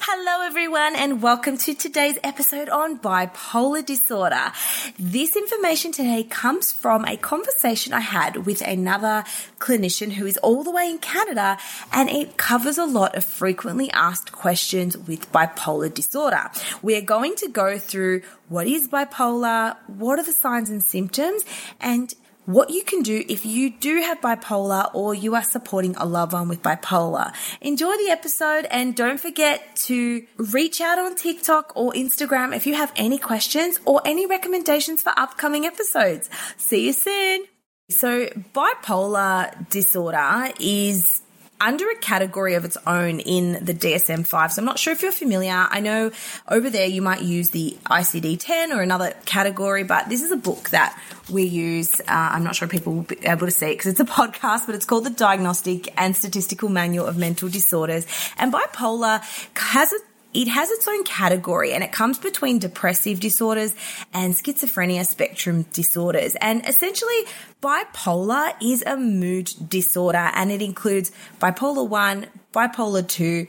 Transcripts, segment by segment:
Hello, everyone, and welcome to today's episode on bipolar disorder. This information today comes from a conversation I had with another clinician who is all the way in Canada, and it covers a lot of frequently asked questions with bipolar disorder. We are going to go through what is bipolar, what are the signs and symptoms, and what you can do if you do have bipolar or you are supporting a loved one with bipolar. Enjoy the episode and don't forget to reach out on TikTok or Instagram if you have any questions or any recommendations for upcoming episodes. See you soon. So bipolar disorder is under a category of its own in the DSM 5. So I'm not sure if you're familiar. I know over there you might use the ICD 10 or another category, but this is a book that we use. Uh, I'm not sure people will be able to see it because it's a podcast, but it's called the Diagnostic and Statistical Manual of Mental Disorders. And bipolar has a it has its own category and it comes between depressive disorders and schizophrenia spectrum disorders. And essentially, bipolar is a mood disorder and it includes bipolar 1, bipolar 2,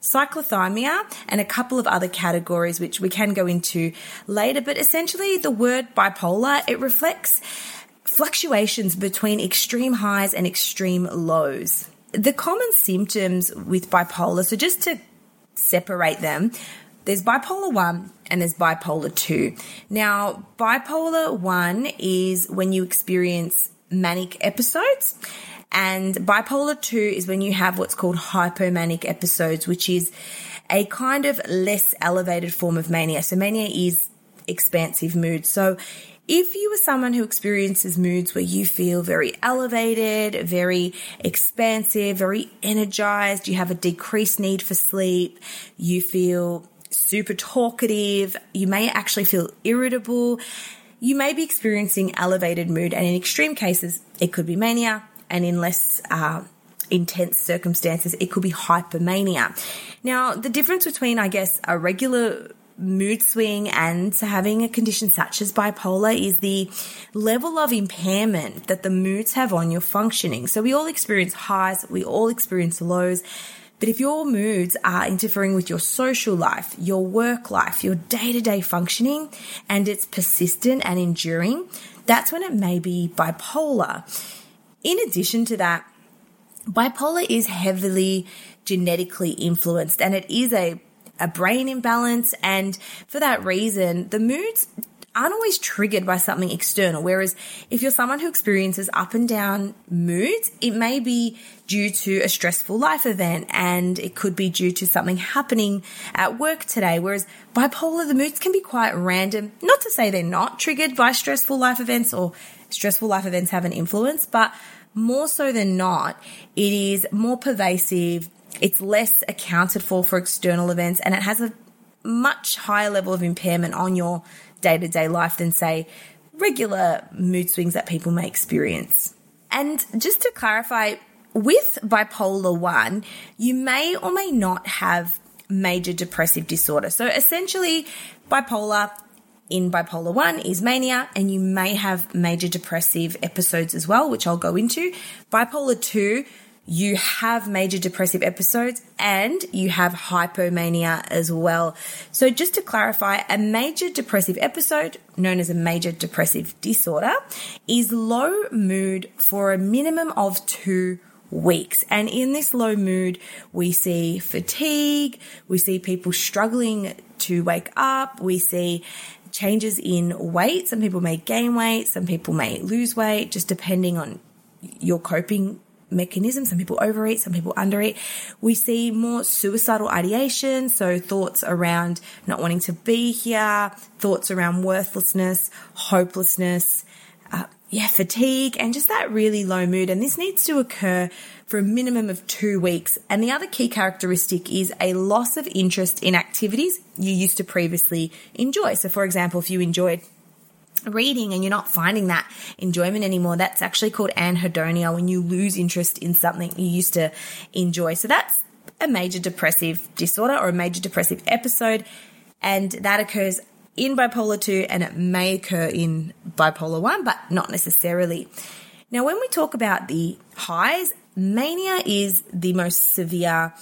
cyclothymia, and a couple of other categories which we can go into later. But essentially, the word bipolar, it reflects fluctuations between extreme highs and extreme lows. The common symptoms with bipolar, so just to separate them. There's bipolar 1 and there's bipolar 2. Now, bipolar 1 is when you experience manic episodes, and bipolar 2 is when you have what's called hypomanic episodes, which is a kind of less elevated form of mania. So, mania is expansive mood. So, if you are someone who experiences moods where you feel very elevated, very expansive, very energized, you have a decreased need for sleep, you feel super talkative, you may actually feel irritable, you may be experiencing elevated mood, and in extreme cases, it could be mania, and in less uh, intense circumstances, it could be hypermania. Now, the difference between, I guess, a regular mood swing and having a condition such as bipolar is the level of impairment that the moods have on your functioning. So we all experience highs, we all experience lows. But if your moods are interfering with your social life, your work life, your day to day functioning, and it's persistent and enduring, that's when it may be bipolar. In addition to that, bipolar is heavily genetically influenced and it is a a brain imbalance. And for that reason, the moods aren't always triggered by something external. Whereas if you're someone who experiences up and down moods, it may be due to a stressful life event and it could be due to something happening at work today. Whereas bipolar, the moods can be quite random. Not to say they're not triggered by stressful life events or stressful life events have an influence, but more so than not, it is more pervasive it's less accounted for for external events and it has a much higher level of impairment on your day to day life than, say, regular mood swings that people may experience. And just to clarify, with bipolar 1, you may or may not have major depressive disorder. So essentially, bipolar in bipolar 1 is mania, and you may have major depressive episodes as well, which I'll go into. Bipolar 2, you have major depressive episodes and you have hypomania as well. So, just to clarify, a major depressive episode, known as a major depressive disorder, is low mood for a minimum of two weeks. And in this low mood, we see fatigue, we see people struggling to wake up, we see changes in weight. Some people may gain weight, some people may lose weight, just depending on your coping mechanism. Some people overeat, some people undereat. We see more suicidal ideation, so thoughts around not wanting to be here, thoughts around worthlessness, hopelessness, uh, yeah, fatigue, and just that really low mood. And this needs to occur for a minimum of two weeks. And the other key characteristic is a loss of interest in activities you used to previously enjoy. So, for example, if you enjoyed reading and you're not finding that enjoyment anymore, that's actually called anhedonia when you lose interest in something you used to enjoy. So that's a major depressive disorder or a major depressive episode. And that occurs in bipolar 2 and it may occur in bipolar 1, but not necessarily. Now, when we talk about the highs, mania is the most severe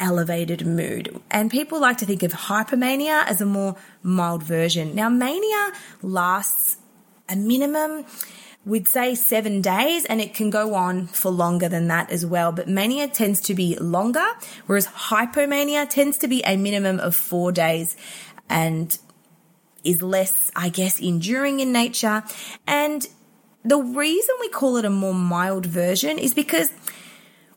elevated mood. And people like to think of hypomania as a more mild version. Now, mania lasts a minimum, we'd say seven days, and it can go on for longer than that as well. But mania tends to be longer, whereas hypomania tends to be a minimum of four days and is less, I guess, enduring in nature. And the reason we call it a more mild version is because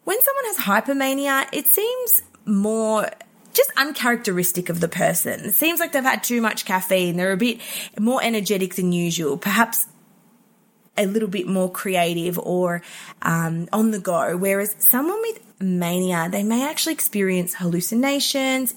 when someone has hypomania, it seems more just uncharacteristic of the person. It seems like they've had too much caffeine. They're a bit more energetic than usual, perhaps a little bit more creative or um, on the go. Whereas someone with mania, they may actually experience hallucinations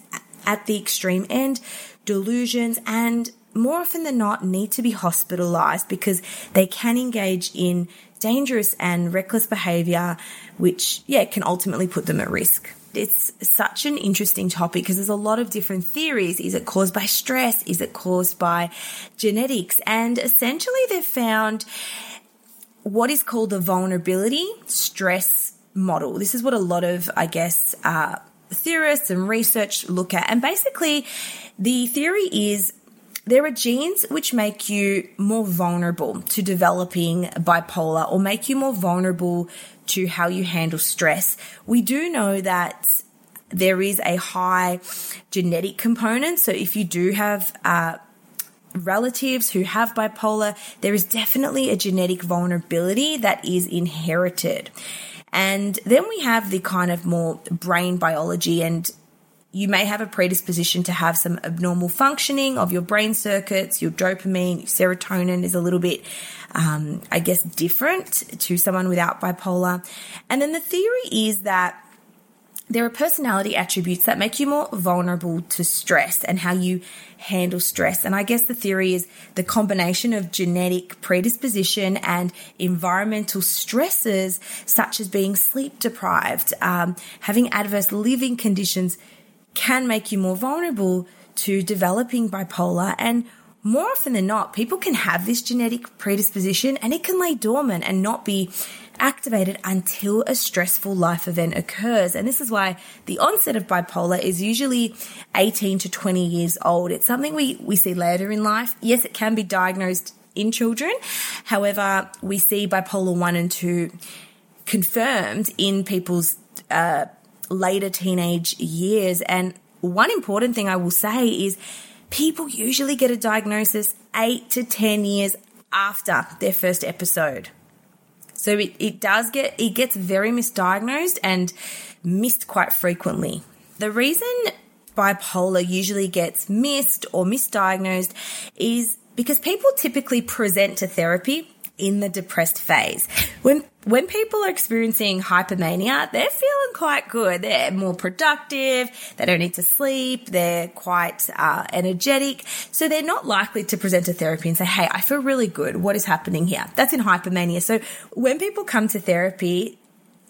at the extreme end, delusions, and more often than not need to be hospitalized because they can engage in dangerous and reckless behavior, which, yeah, can ultimately put them at risk it's such an interesting topic because there's a lot of different theories. Is it caused by stress? Is it caused by genetics? And essentially, they've found what is called the vulnerability stress model. This is what a lot of, I guess, uh, theorists and research look at. And basically, the theory is there are genes which make you more vulnerable to developing bipolar or make you more vulnerable to how you handle stress. We do know that there is a high genetic component. So if you do have, uh, relatives who have bipolar, there is definitely a genetic vulnerability that is inherited. And then we have the kind of more brain biology and you may have a predisposition to have some abnormal functioning of your brain circuits, your dopamine, your serotonin is a little bit, um, I guess, different to someone without bipolar. And then the theory is that there are personality attributes that make you more vulnerable to stress and how you handle stress. And I guess the theory is the combination of genetic predisposition and environmental stresses, such as being sleep deprived, um, having adverse living conditions, can make you more vulnerable to developing bipolar. And more often than not, people can have this genetic predisposition and it can lay dormant and not be activated until a stressful life event occurs. And this is why the onset of bipolar is usually 18 to 20 years old. It's something we, we see later in life. Yes, it can be diagnosed in children. However, we see bipolar 1 and 2 confirmed in people's uh, later teenage years. And one important thing I will say is people usually get a diagnosis eight to 10 years after their first episode. So it, it does get, it gets very misdiagnosed and missed quite frequently. The reason bipolar usually gets missed or misdiagnosed is because people typically present to therapy in the depressed phase. When when people are experiencing hypermania, they're feeling quite good. They're more productive. They don't need to sleep. They're quite uh, energetic. So they're not likely to present to therapy and say, Hey, I feel really good. What is happening here? That's in hypermania. So when people come to therapy,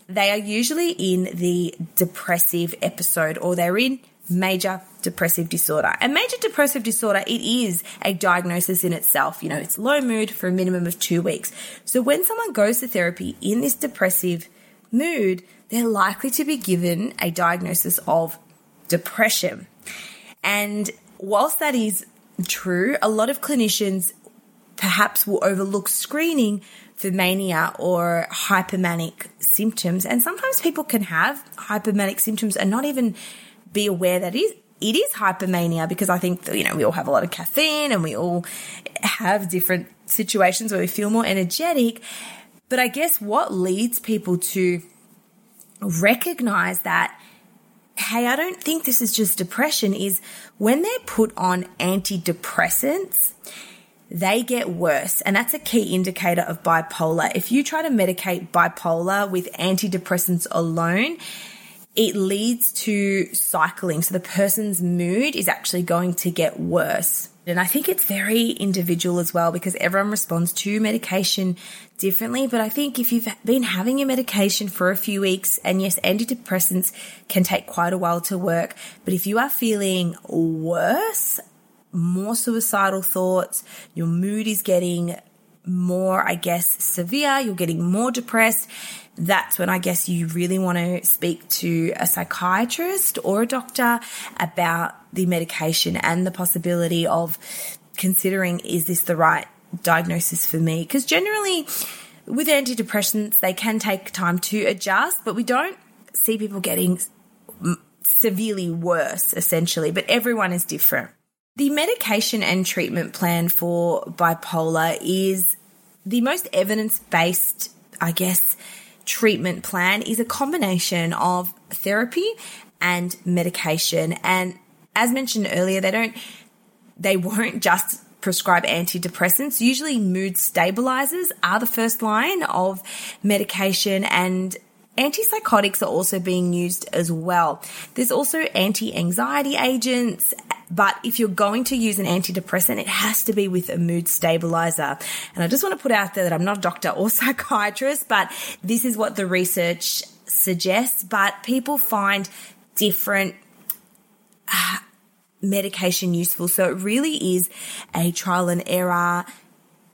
they are usually in the depressive episode or they're in major depressive disorder. And major depressive disorder, it is a diagnosis in itself. You know, it's low mood for a minimum of two weeks. So when someone goes to therapy in this depressive mood, they're likely to be given a diagnosis of depression. And whilst that is true, a lot of clinicians perhaps will overlook screening for mania or hypermanic symptoms. And sometimes people can have hypermanic symptoms and not even be aware that it is hypermania because I think, you know, we all have a lot of caffeine and we all have different situations where we feel more energetic. But I guess what leads people to recognize that hey, I don't think this is just depression, is when they're put on antidepressants, they get worse. And that's a key indicator of bipolar. If you try to medicate bipolar with antidepressants alone, it leads to cycling. So the person's mood is actually going to get worse. And I think it's very individual as well because everyone responds to medication differently. But I think if you've been having your medication for a few weeks, and yes, antidepressants can take quite a while to work, but if you are feeling worse, more suicidal thoughts, your mood is getting more, I guess, severe, you're getting more depressed, that's when I guess you really want to speak to a psychiatrist or a doctor about the medication and the possibility of considering is this the right diagnosis for me? Because generally, with antidepressants, they can take time to adjust, but we don't see people getting severely worse, essentially, but everyone is different. The medication and treatment plan for bipolar is the most evidence based, I guess, treatment plan is a combination of therapy and medication. And as mentioned earlier, they don't, they won't just prescribe antidepressants. Usually mood stabilizers are the first line of medication and Antipsychotics are also being used as well. There's also anti anxiety agents, but if you're going to use an antidepressant, it has to be with a mood stabilizer. And I just want to put out there that I'm not a doctor or psychiatrist, but this is what the research suggests. But people find different uh, medication useful. So it really is a trial and error,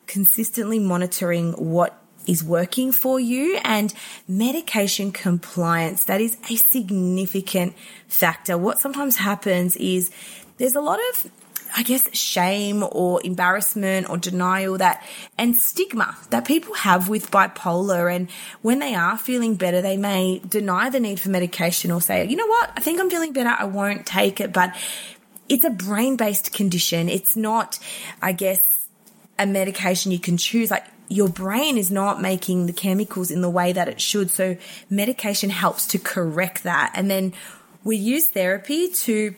consistently monitoring what is working for you and medication compliance. That is a significant factor. What sometimes happens is there's a lot of I guess shame or embarrassment or denial that and stigma that people have with bipolar. And when they are feeling better they may deny the need for medication or say you know what? I think I'm feeling better. I won't take it. But it's a brain based condition. It's not I guess a medication you can choose. Like your brain is not making the chemicals in the way that it should. So medication helps to correct that. And then we use therapy to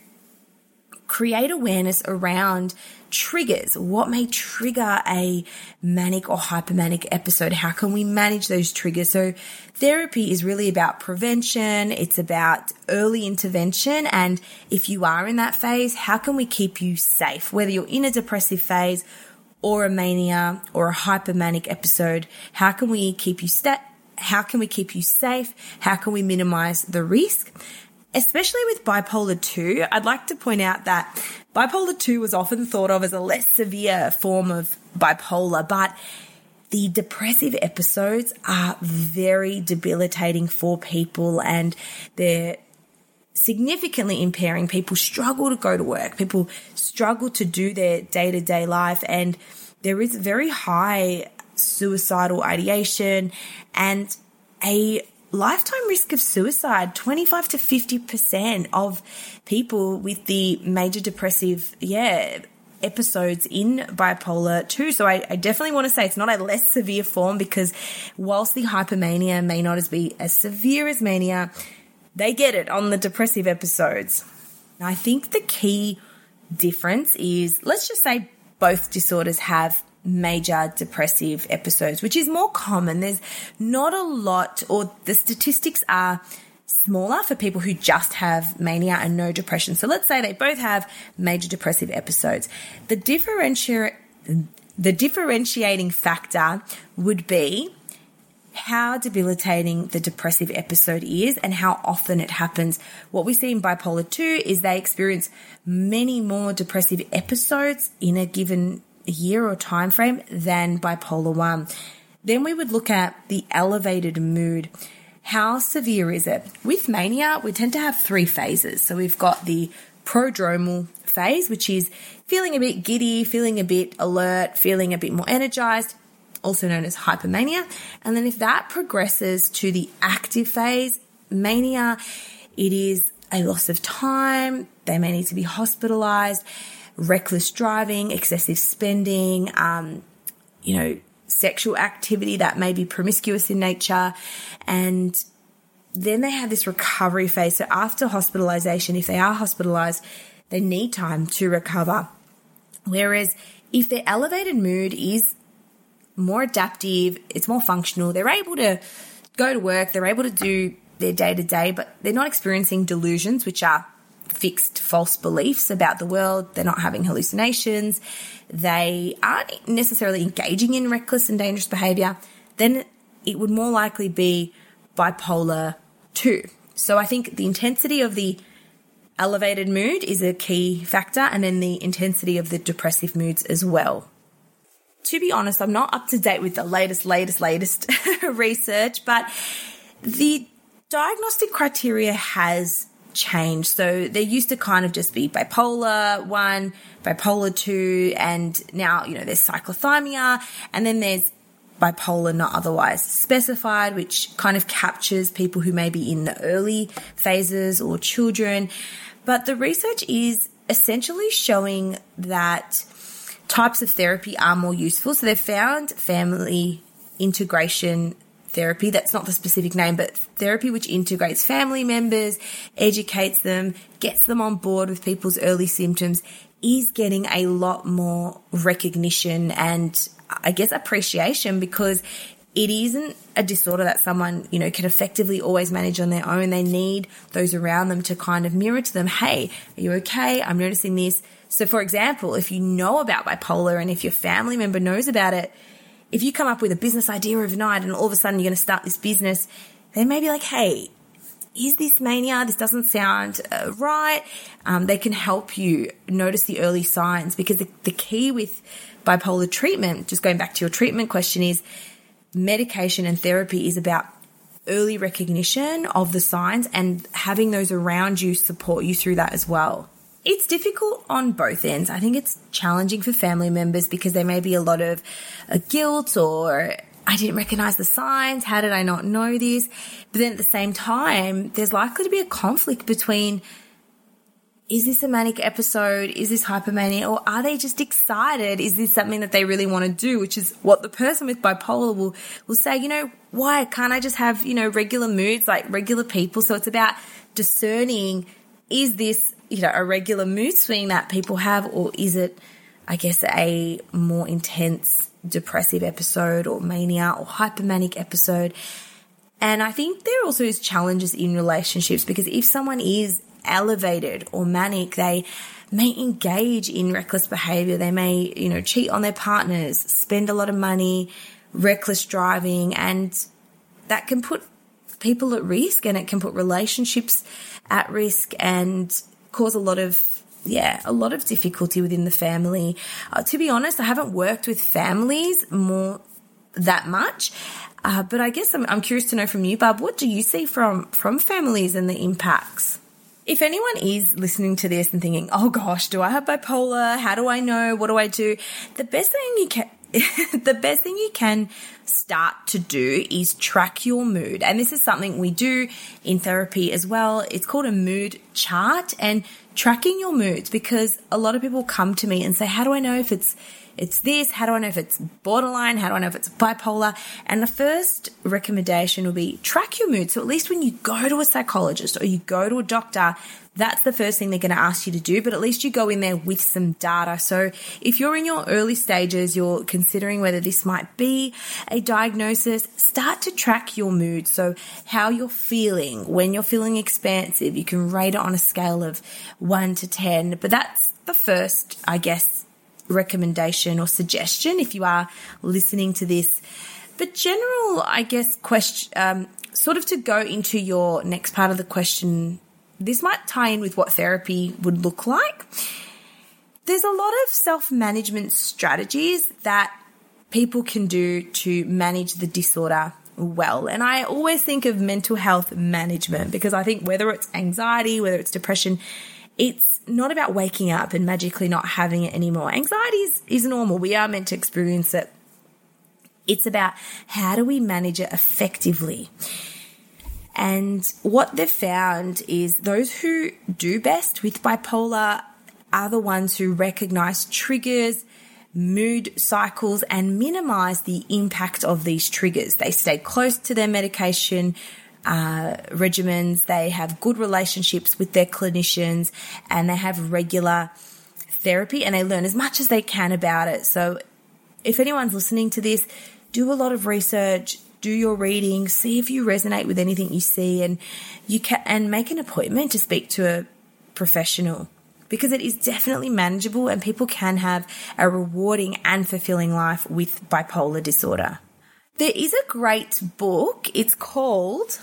create awareness around triggers. What may trigger a manic or hypomanic episode? How can we manage those triggers? So therapy is really about prevention. It's about early intervention. And if you are in that phase, how can we keep you safe? Whether you're in a depressive phase or a mania or a hypomanic episode, how can we keep you how can we keep you safe? How can we minimize the risk? Especially with bipolar 2, I'd like to point out that bipolar 2 was often thought of as a less severe form of bipolar, but the depressive episodes are very debilitating for people and they're significantly impairing. People struggle to go to work. People struggle to do their day to day life. And there is very high suicidal ideation and a lifetime risk of suicide 25 to 50% of people with the major depressive yeah episodes in bipolar 2 so I, I, definitely want to say it's not a less severe form because whilst the hypomania may not as be as severe as mania they get it on the depressive episodes. I think the key difference is let's just say both disorders have major depressive episodes, which is more common. There's not a lot, or the statistics are smaller for people who just have mania and no depression. So let's say they both have major depressive episodes. The differentiate the differentiating factor would be how debilitating the depressive episode is and how often it happens. What we see in bipolar 2 is they experience many more depressive episodes in a given year or time frame than bipolar 1. Then we would look at the elevated mood. How severe is it? With mania, we tend to have three phases. So we've got the prodromal phase, which is feeling a bit giddy, feeling a bit alert, feeling a bit more energized also known as hypermania. And then if that progresses to the active phase, mania, it is a loss of time. They may need to be hospitalized, reckless driving, excessive spending, um, you know, sexual activity that may be promiscuous in nature. And then they have this recovery phase. So after hospitalization, if they are hospitalized, they need time to recover. Whereas if their elevated mood is more adaptive, it's more functional. They're able to go to work, they're able to do their day to day, but they're not experiencing delusions, which are fixed false beliefs about the world. They're not having hallucinations. They aren't necessarily engaging in reckless and dangerous behavior. Then it would more likely be bipolar 2. So I think the intensity of the elevated mood is a key factor, and then the intensity of the depressive moods as well to be honest, I'm not up to date with the latest, latest, latest research, but the diagnostic criteria has changed. So there used to kind of just be bipolar one, bipolar two, and now, you know, there's cyclothymia, and then there's bipolar not otherwise specified, which kind of captures people who may be in the early phases or children. But the research is essentially showing that types of therapy are more useful. So they've found family integration therapy. That's not the specific name, but therapy which integrates family members, educates them, gets them on board with people's early symptoms is getting a lot more recognition and I guess appreciation because it isn't a disorder that someone, you know, can effectively always manage on their own. They need those around them to kind of mirror to them, hey, are you okay? I'm noticing this. So, for example, if you know about bipolar and if your family member knows about it, if you come up with a business idea overnight and all of a sudden you're going to start this business, they may be like, hey, is this mania? This doesn't sound uh, right. Um, they can help you notice the early signs because the, the key with bipolar treatment, just going back to your treatment question, is medication and therapy is about early recognition of the signs and having those around you support you through that as well. It's difficult on both ends. I think it's challenging for family members because there may be a lot of uh, guilt or I didn't recognize the signs. How did I not know this? But then at the same time, there's likely to be a conflict between is this a manic episode? Is this hypomania? Or are they just excited? Is this something that they really want to do? Which is what the person with bipolar will, will say, you know, why can't I just have, you know, regular moods like regular people? So it's about discerning, is this you know, a regular mood swing that people have, or is it, I guess, a more intense depressive episode or mania or hypomanic episode? And I think there also is challenges in relationships because if someone is elevated or manic, they may engage in reckless behavior. They may, you know, cheat on their partners, spend a lot of money, reckless driving, and that can put people at risk and it can put relationships at risk and cause a lot of yeah, a lot of difficulty within the family. Uh, to be honest, I haven't worked with families more that much. Uh, but I guess I'm, I'm curious to know from you, Barb, what do you see from, from families and the impacts? If anyone is listening to this and thinking, oh gosh, do I have bipolar? How do I know? What do I do? The best thing you can, the best thing you can start to do is track your mood. And this is something we do in therapy as well. It's called a mood chart and tracking your moods because a lot of people come to me and say, how do I know if it's it's this? How do I know if it's borderline? How do I know if it's bipolar? And the first recommendation will be track your mood. So at least when you go to a psychologist or you go to a doctor, that's the first thing they're going to ask you to do, but at least you go in there with some data. So if you're in your early stages, you're considering whether this might be a diagnosis, start to track your mood. So how you're feeling when you're feeling expansive, you can rate it on a scale of one to 10, but that's the first, I guess, recommendation or suggestion if you are listening to this But general, I guess, question, um, sort of to go into your next part of the question, this might tie in with what therapy would look like. There's a lot of self management strategies that people can do to manage the disorder well. And I always think of mental health management because I think whether it's anxiety, whether it's depression, it's not about waking up and magically not having it anymore. Anxiety is, is normal. We are meant to experience it. It's about how do we manage it effectively. And what they've found is those who do best with bipolar are the ones who recognize triggers, mood cycles, and minimize the impact of these triggers. They stay close to their medication uh, regimens, they have good relationships with their clinicians, and they have regular therapy and they learn as much as they can about it. So, if anyone's listening to this, do a lot of research, do your reading, see if you resonate with anything you see, and you can and make an appointment to speak to a professional because it is definitely manageable and people can have a rewarding and fulfilling life with bipolar disorder. There is a great book. It's called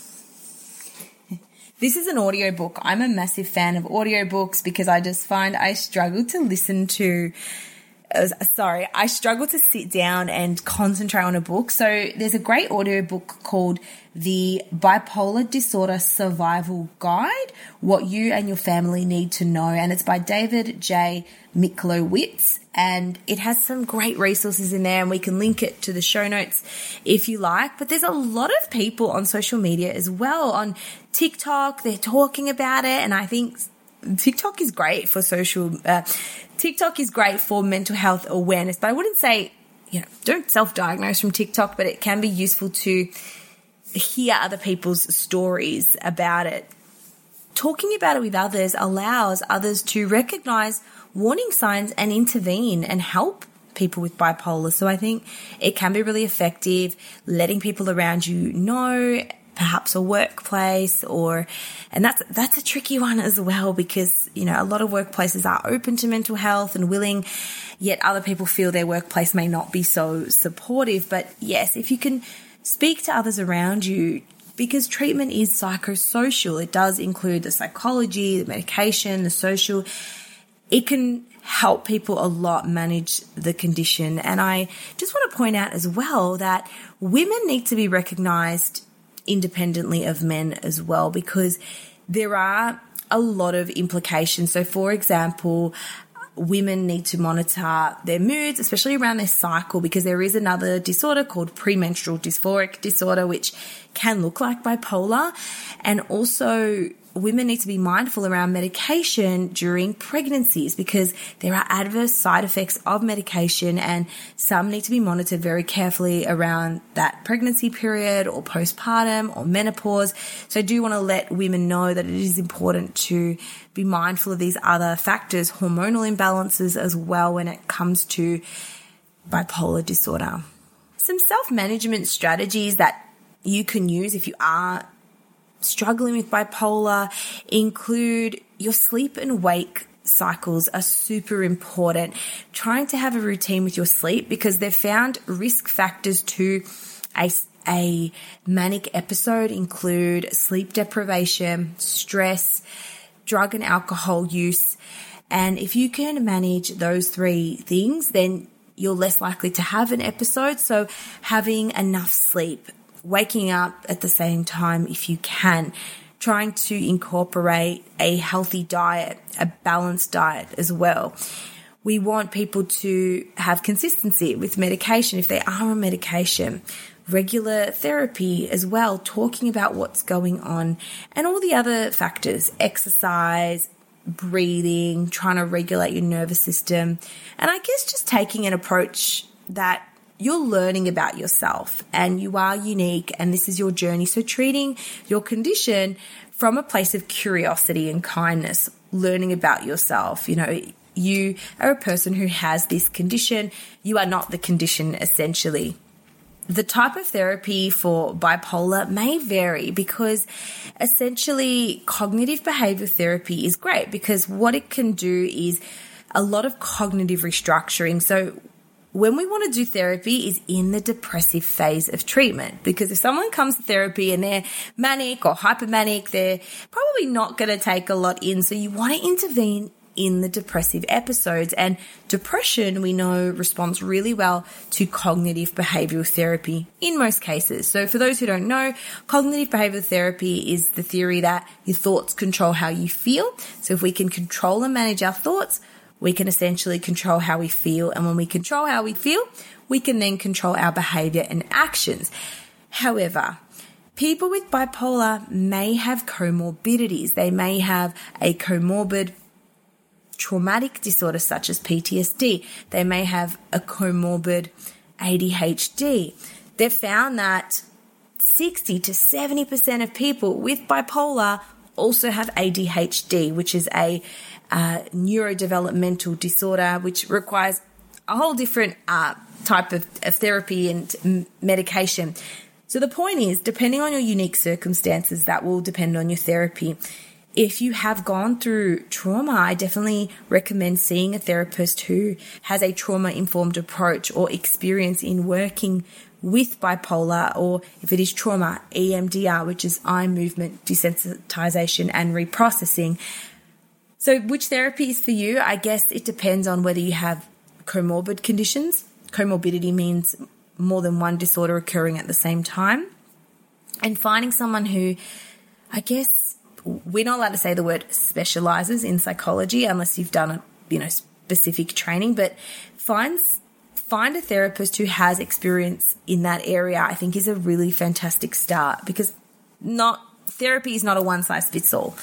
this is an audiobook. I'm a massive fan of audiobooks because I just find I struggle to listen to uh, sorry, I struggle to sit down and concentrate on a book. So there's a great audiobook called The Bipolar Disorder Survival Guide, What You and Your Family Need to Know. And it's by David J. Miklowitz. And it has some great resources in there and we can link it to the show notes if you like. But there's a lot of people on social media as well on TikTok. They're talking about it. And I think TikTok is great for social. Uh, TikTok is great for mental health awareness, but I wouldn't say you know don't self-diagnose from TikTok, but it can be useful to hear other people's stories about it. Talking about it with others allows others to recognize warning signs and intervene and help people with bipolar. So I think it can be really effective letting people around you know perhaps a workplace or and that's that's a tricky one as well because you know a lot of workplaces are open to mental health and willing yet other people feel their workplace may not be so supportive but yes if you can speak to others around you because treatment is psychosocial it does include the psychology the medication the social it can help people a lot manage the condition. And I just want to point out as well that women need to be recognized independently of men as well because there are a lot of implications. So, for example, women need to monitor their moods, especially around their cycle, because there is another disorder called premenstrual dysphoric disorder, which can look like bipolar. And also, women need to be mindful around medication during pregnancies because there are adverse side effects of medication and some need to be monitored very carefully around that pregnancy period or postpartum or menopause. So I do want to let women know that it is important to be mindful of these other factors, hormonal imbalances as well when it comes to bipolar disorder. Some self-management strategies that you can use if you are struggling with bipolar include your sleep and wake cycles are super important. Trying to have a routine with your sleep because they've found risk factors to a, a manic episode include sleep deprivation, stress, drug and alcohol use. And if you can manage those three things, then you're less likely to have an episode. So having enough sleep, waking up at the same time if you can, trying to incorporate a healthy diet, a balanced diet as well. We want people to have consistency with medication if they are on medication, regular therapy as well, talking about what's going on, and all the other factors exercise, breathing, trying to regulate your nervous system, and I guess just taking an approach that you're learning about yourself and you are unique and this is your journey. So treating your condition from a place of curiosity and kindness, learning about yourself, you know, you are a person who has this condition. You are not the condition essentially. The type of therapy for bipolar may vary because essentially cognitive behavior therapy is great because what it can do is a lot of cognitive restructuring. So when we want to do therapy is in the depressive phase of treatment. Because if someone comes to therapy and they're manic or hypomanic, they're probably not going to take a lot in. So you want to intervene in the depressive episodes. And depression, we know, responds really well to cognitive behavioral therapy in most cases. So, for those who don't know, cognitive behavioral therapy is the theory that your thoughts control how you feel. So, if we can control and manage our thoughts, we can essentially control how we feel. And when we control how we feel, we can then control our behavior and actions. However, people with bipolar may have comorbidities. They may have a comorbid traumatic disorder such as PTSD. They may have a comorbid ADHD. They've found that 60 to 70% of people with bipolar also have ADHD, which is a uh, neurodevelopmental disorder, which requires a whole different uh, type of, of therapy and m- medication. So the point is, depending on your unique circumstances, that will depend on your therapy. If you have gone through trauma, I definitely recommend seeing a therapist who has a trauma informed approach or experience in working with bipolar, or if it is trauma, EMDR, which is eye movement desensitization and reprocessing. So, which therapy is for you? I guess it depends on whether you have comorbid conditions. Comorbidity means more than one disorder occurring at the same time. And finding someone who, I guess, we're not allowed to say the word specializes in psychology unless you've done a, you know, specific training, but finds find a therapist who has experience in that area, I think is a really fantastic start because not therapy is not a one size fits all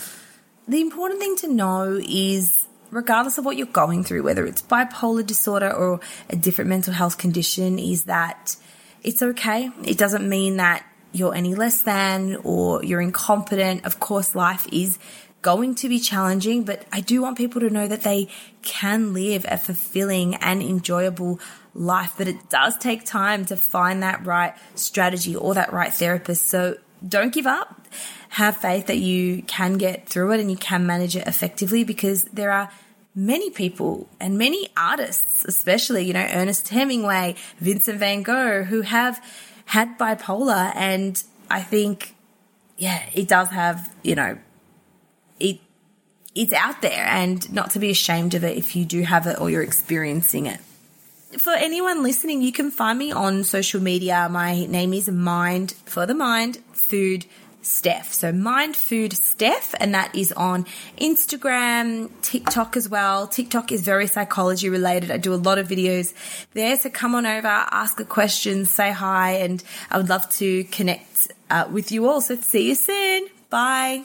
the important thing to know is regardless of what you're going through, whether it's bipolar disorder or a different mental health condition, is that it's okay. It doesn't mean that you're any less than or you're incompetent. Of course, life is going to be challenging, but I do want people to know that they can live a fulfilling and enjoyable life, but it does take time to find that right strategy or that right therapist. So don't give up have faith that you can get through it and you can manage it effectively because there are many people and many artists, especially, you know, Ernest Hemingway, Vincent van Gogh, who have had bipolar. And I think, yeah, it does have, you know, it, it's out there and not to be ashamed of it if you do have it or you're experiencing it. For anyone listening, you can find me on social media. My name is Mind for the Mind Food Steph. So Mind Food Steph, and that is on Instagram, TikTok as well. TikTok is very psychology related. I do a lot of videos there. So come on over, ask a question, say hi, and I would love to connect uh, with you all. So see you soon. Bye.